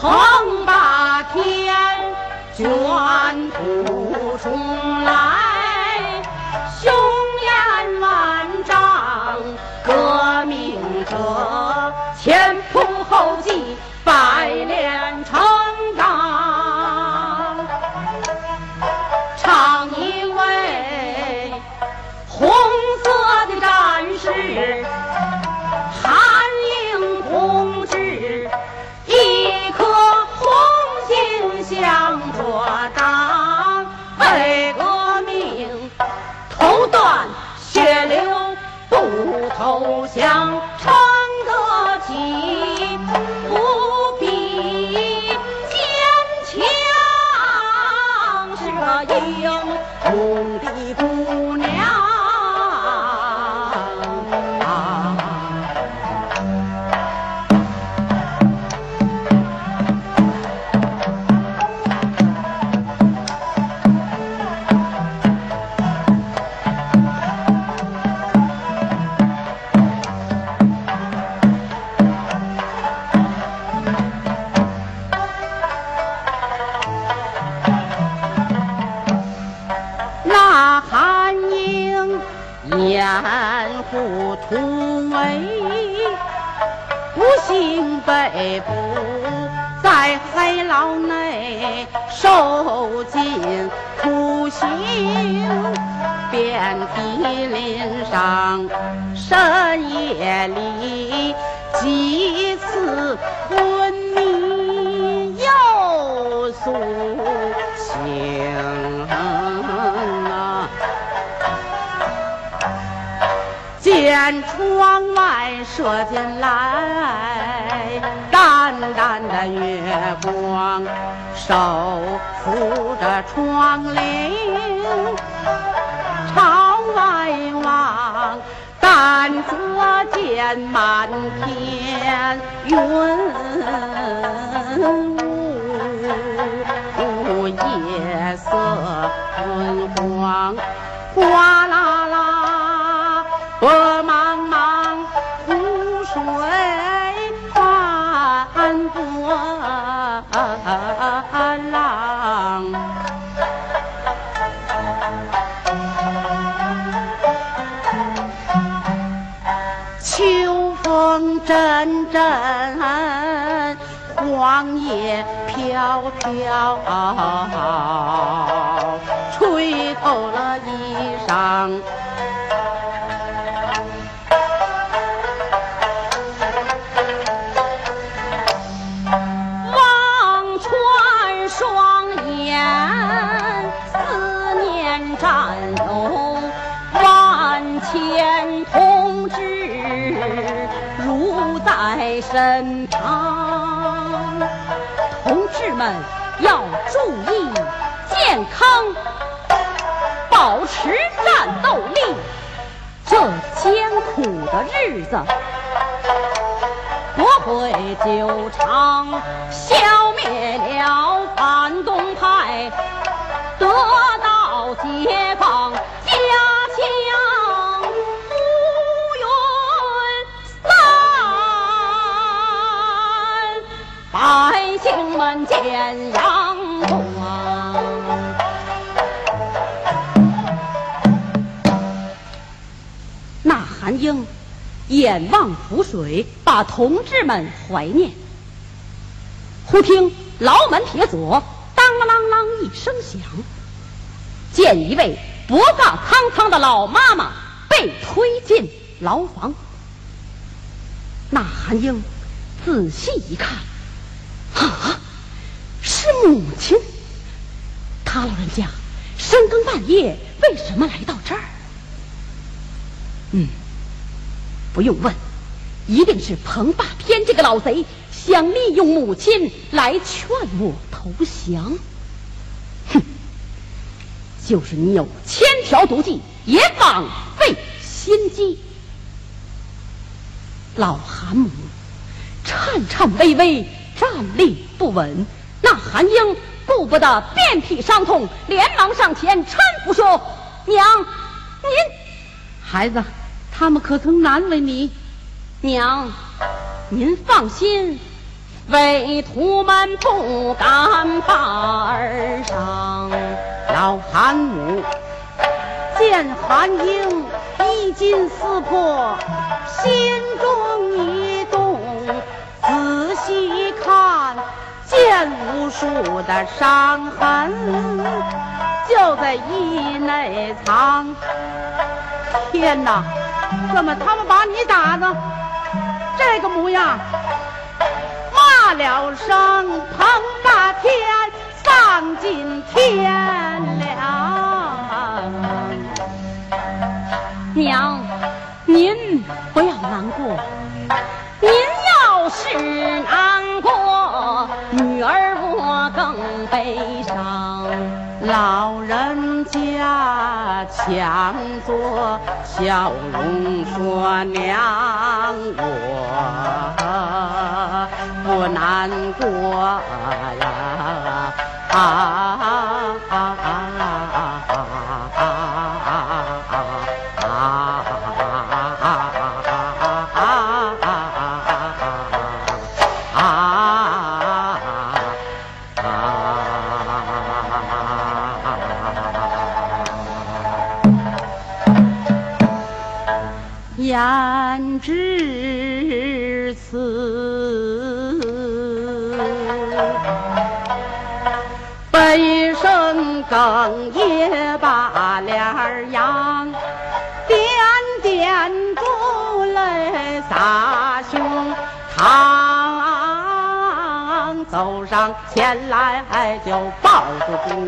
横把天卷土重来。受尽苦刑，遍体鳞伤，深夜里几次昏迷又苏醒啊。见窗外射进来淡淡的月光，手扶着窗棂朝外望，但则见满天云雾雾，夜色昏黄，哗啦啦，风阵阵，黄叶飘飘，吹透了衣裳。望穿双眼，思念战友万千同志如在身旁。同志们要注意健康，保持战斗力。这艰苦的日子。夺回旧场，消灭了反动派，得到解放，姓们见阳光。那韩英眼望湖水，把同志们怀念。忽听牢门铁锁当啷啷一声响，见一位脖发苍苍的老妈妈被推进牢房。那韩英仔细一看，母亲。他老人家深更半夜为什么来到这儿？嗯。不用问，一定是彭霸天这个老贼想利用母亲来劝我投降。哼，就是你有千条毒计，也枉费心机。老韩母颤颤巍巍站立不稳，那韩英顾不得遍体伤痛，连忙上前搀扶说：“娘，您孩子。”他们可曾难为你？娘，您放心，为徒们不敢把儿上。老韩母见韩英衣襟撕破，心中一数的伤痕，就在衣内藏。天哪，怎么他们把你打的这个模样？骂了声彭大天，丧尽天良。娘，您不要难过，悲伤。老人家强作笑容说：“娘，我不难过呀。”啊啊啊啊言至此，悲声哽咽把脸儿扬，点点珠泪洒胸膛，走上前来就抱住姑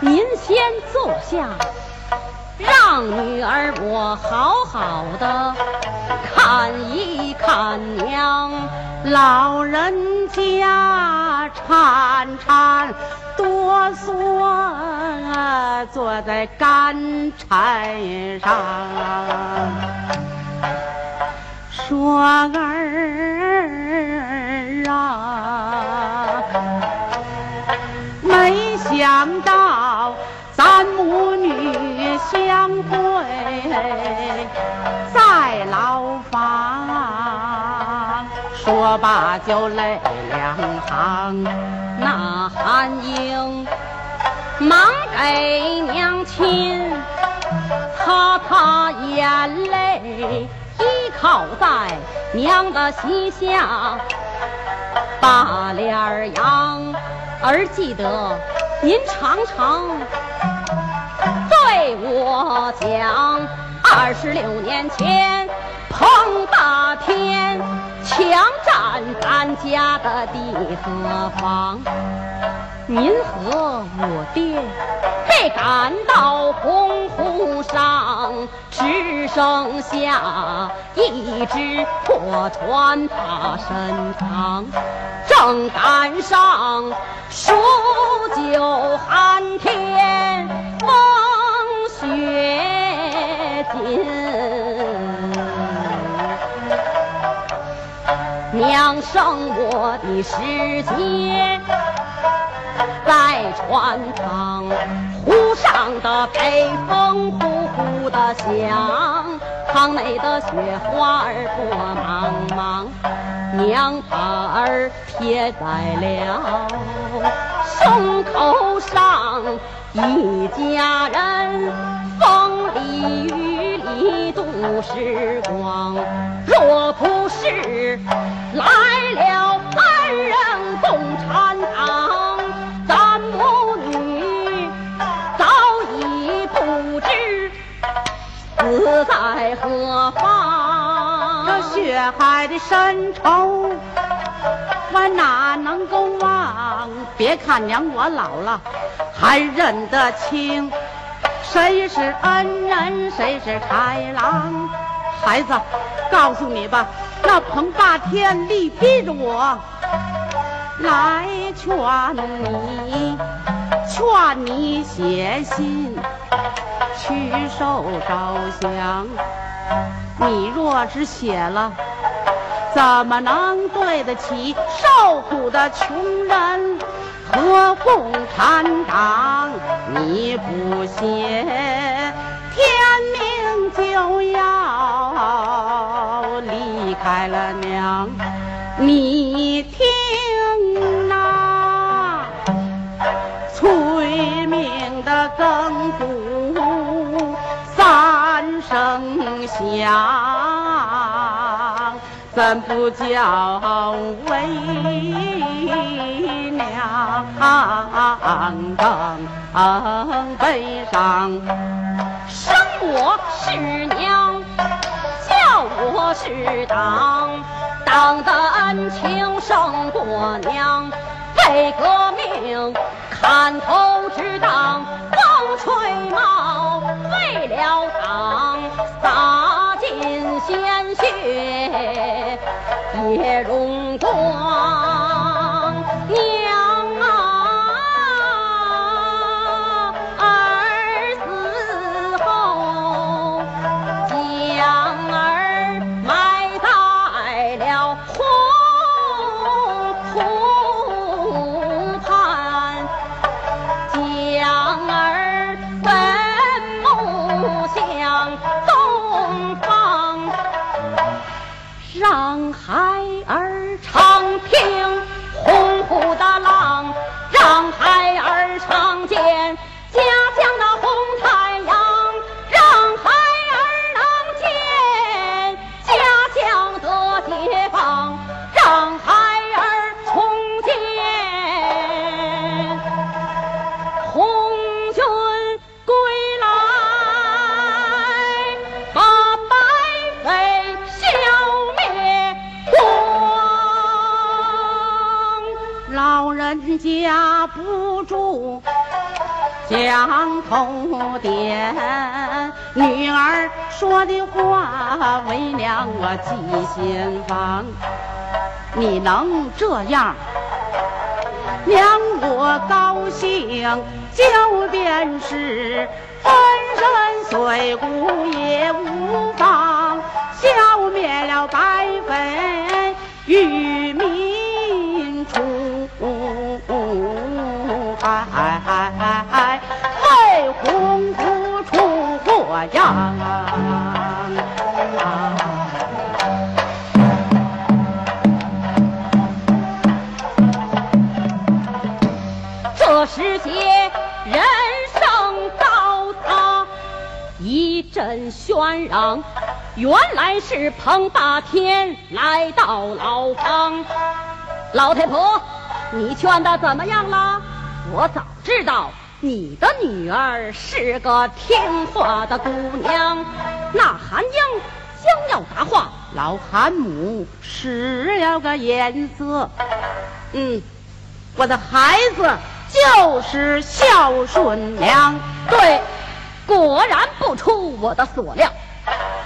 您先坐下，让女儿我好好的看一看娘。”老人家颤颤哆嗦，坐在干柴上，说儿啊，想到咱母女相会在牢房。说罢就泪两行，那韩英忙给娘亲擦擦眼泪，依靠在娘的膝下，把脸儿扬。儿记得您常常对我讲，二十六年前彭大天强占咱家的地和房，您和我爹被赶到洪湖上，只剩下一只破船把身长，正赶上数九寒天风雪紧。娘生我的时节，在船舱，湖上的北风呼呼的响，舱内的雪花儿多茫茫。娘把儿贴在了胸口上，一家人风里雨里度时光。若不是来海的深仇，我哪能够忘？别看娘我老了，还认得清谁是恩人，谁是豺狼。孩子，告诉你吧，那彭霸天力逼着我来劝你，劝你写信去受招降。你若是写了，怎么能对得起受苦的穷人和共产党？你不写，天明就要离开了娘。你听娘，怎不叫为娘更悲伤？生我是娘，教我是党。党的恩情胜过娘，为革命砍头之党，风吹帽，为了党洒鲜血也融光。两头点，女儿说的话为娘我记心房。你能这样，娘我高兴，就便是粉身碎骨也无妨，消灭了白匪，与民出火阳。这时节，人声嘈杂，一阵喧嚷。原来是彭霸天来到牢房。老太婆，你劝的怎么样了？我早知道你的女儿是个听话的姑娘。那韩英将要答话，老韩母使了个眼色，嗯，我的孩子就是孝顺娘。对，果然不出我的所料。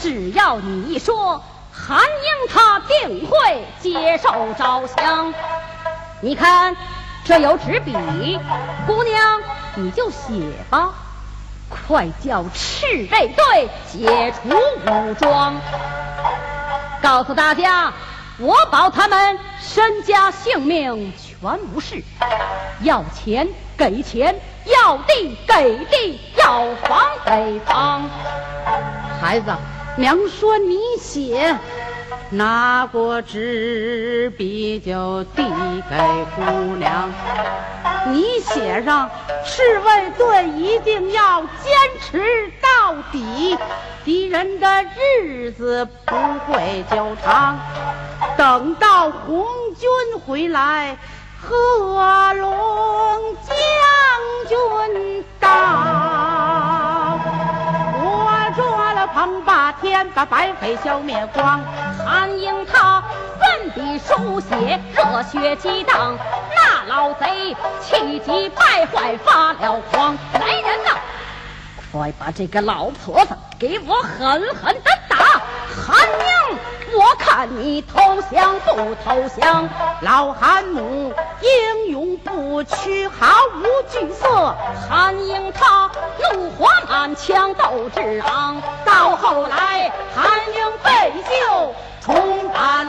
只要你一说，韩英她定会接受招降。你看，这有纸笔，姑娘你就写吧。快叫赤卫队解除武装，告诉大家，我保他们身家性命全无事。要钱给钱，要地给地，要房给房。孩子，娘说你写，拿过纸笔就递给姑娘。你写上，赤卫队一定要坚持到底，敌人的日子不会久长。等到红军回来，贺龙将军到。方霸天把白匪消灭光韩英他奋笔书写热血激荡那老贼气急败坏发了狂来人呐快把这个老婆子给我狠狠的打韩英我看你投降不投降。老韩母英勇不屈毫无惧色韩英他怒火满腔斗志昂到后来韩英被救重返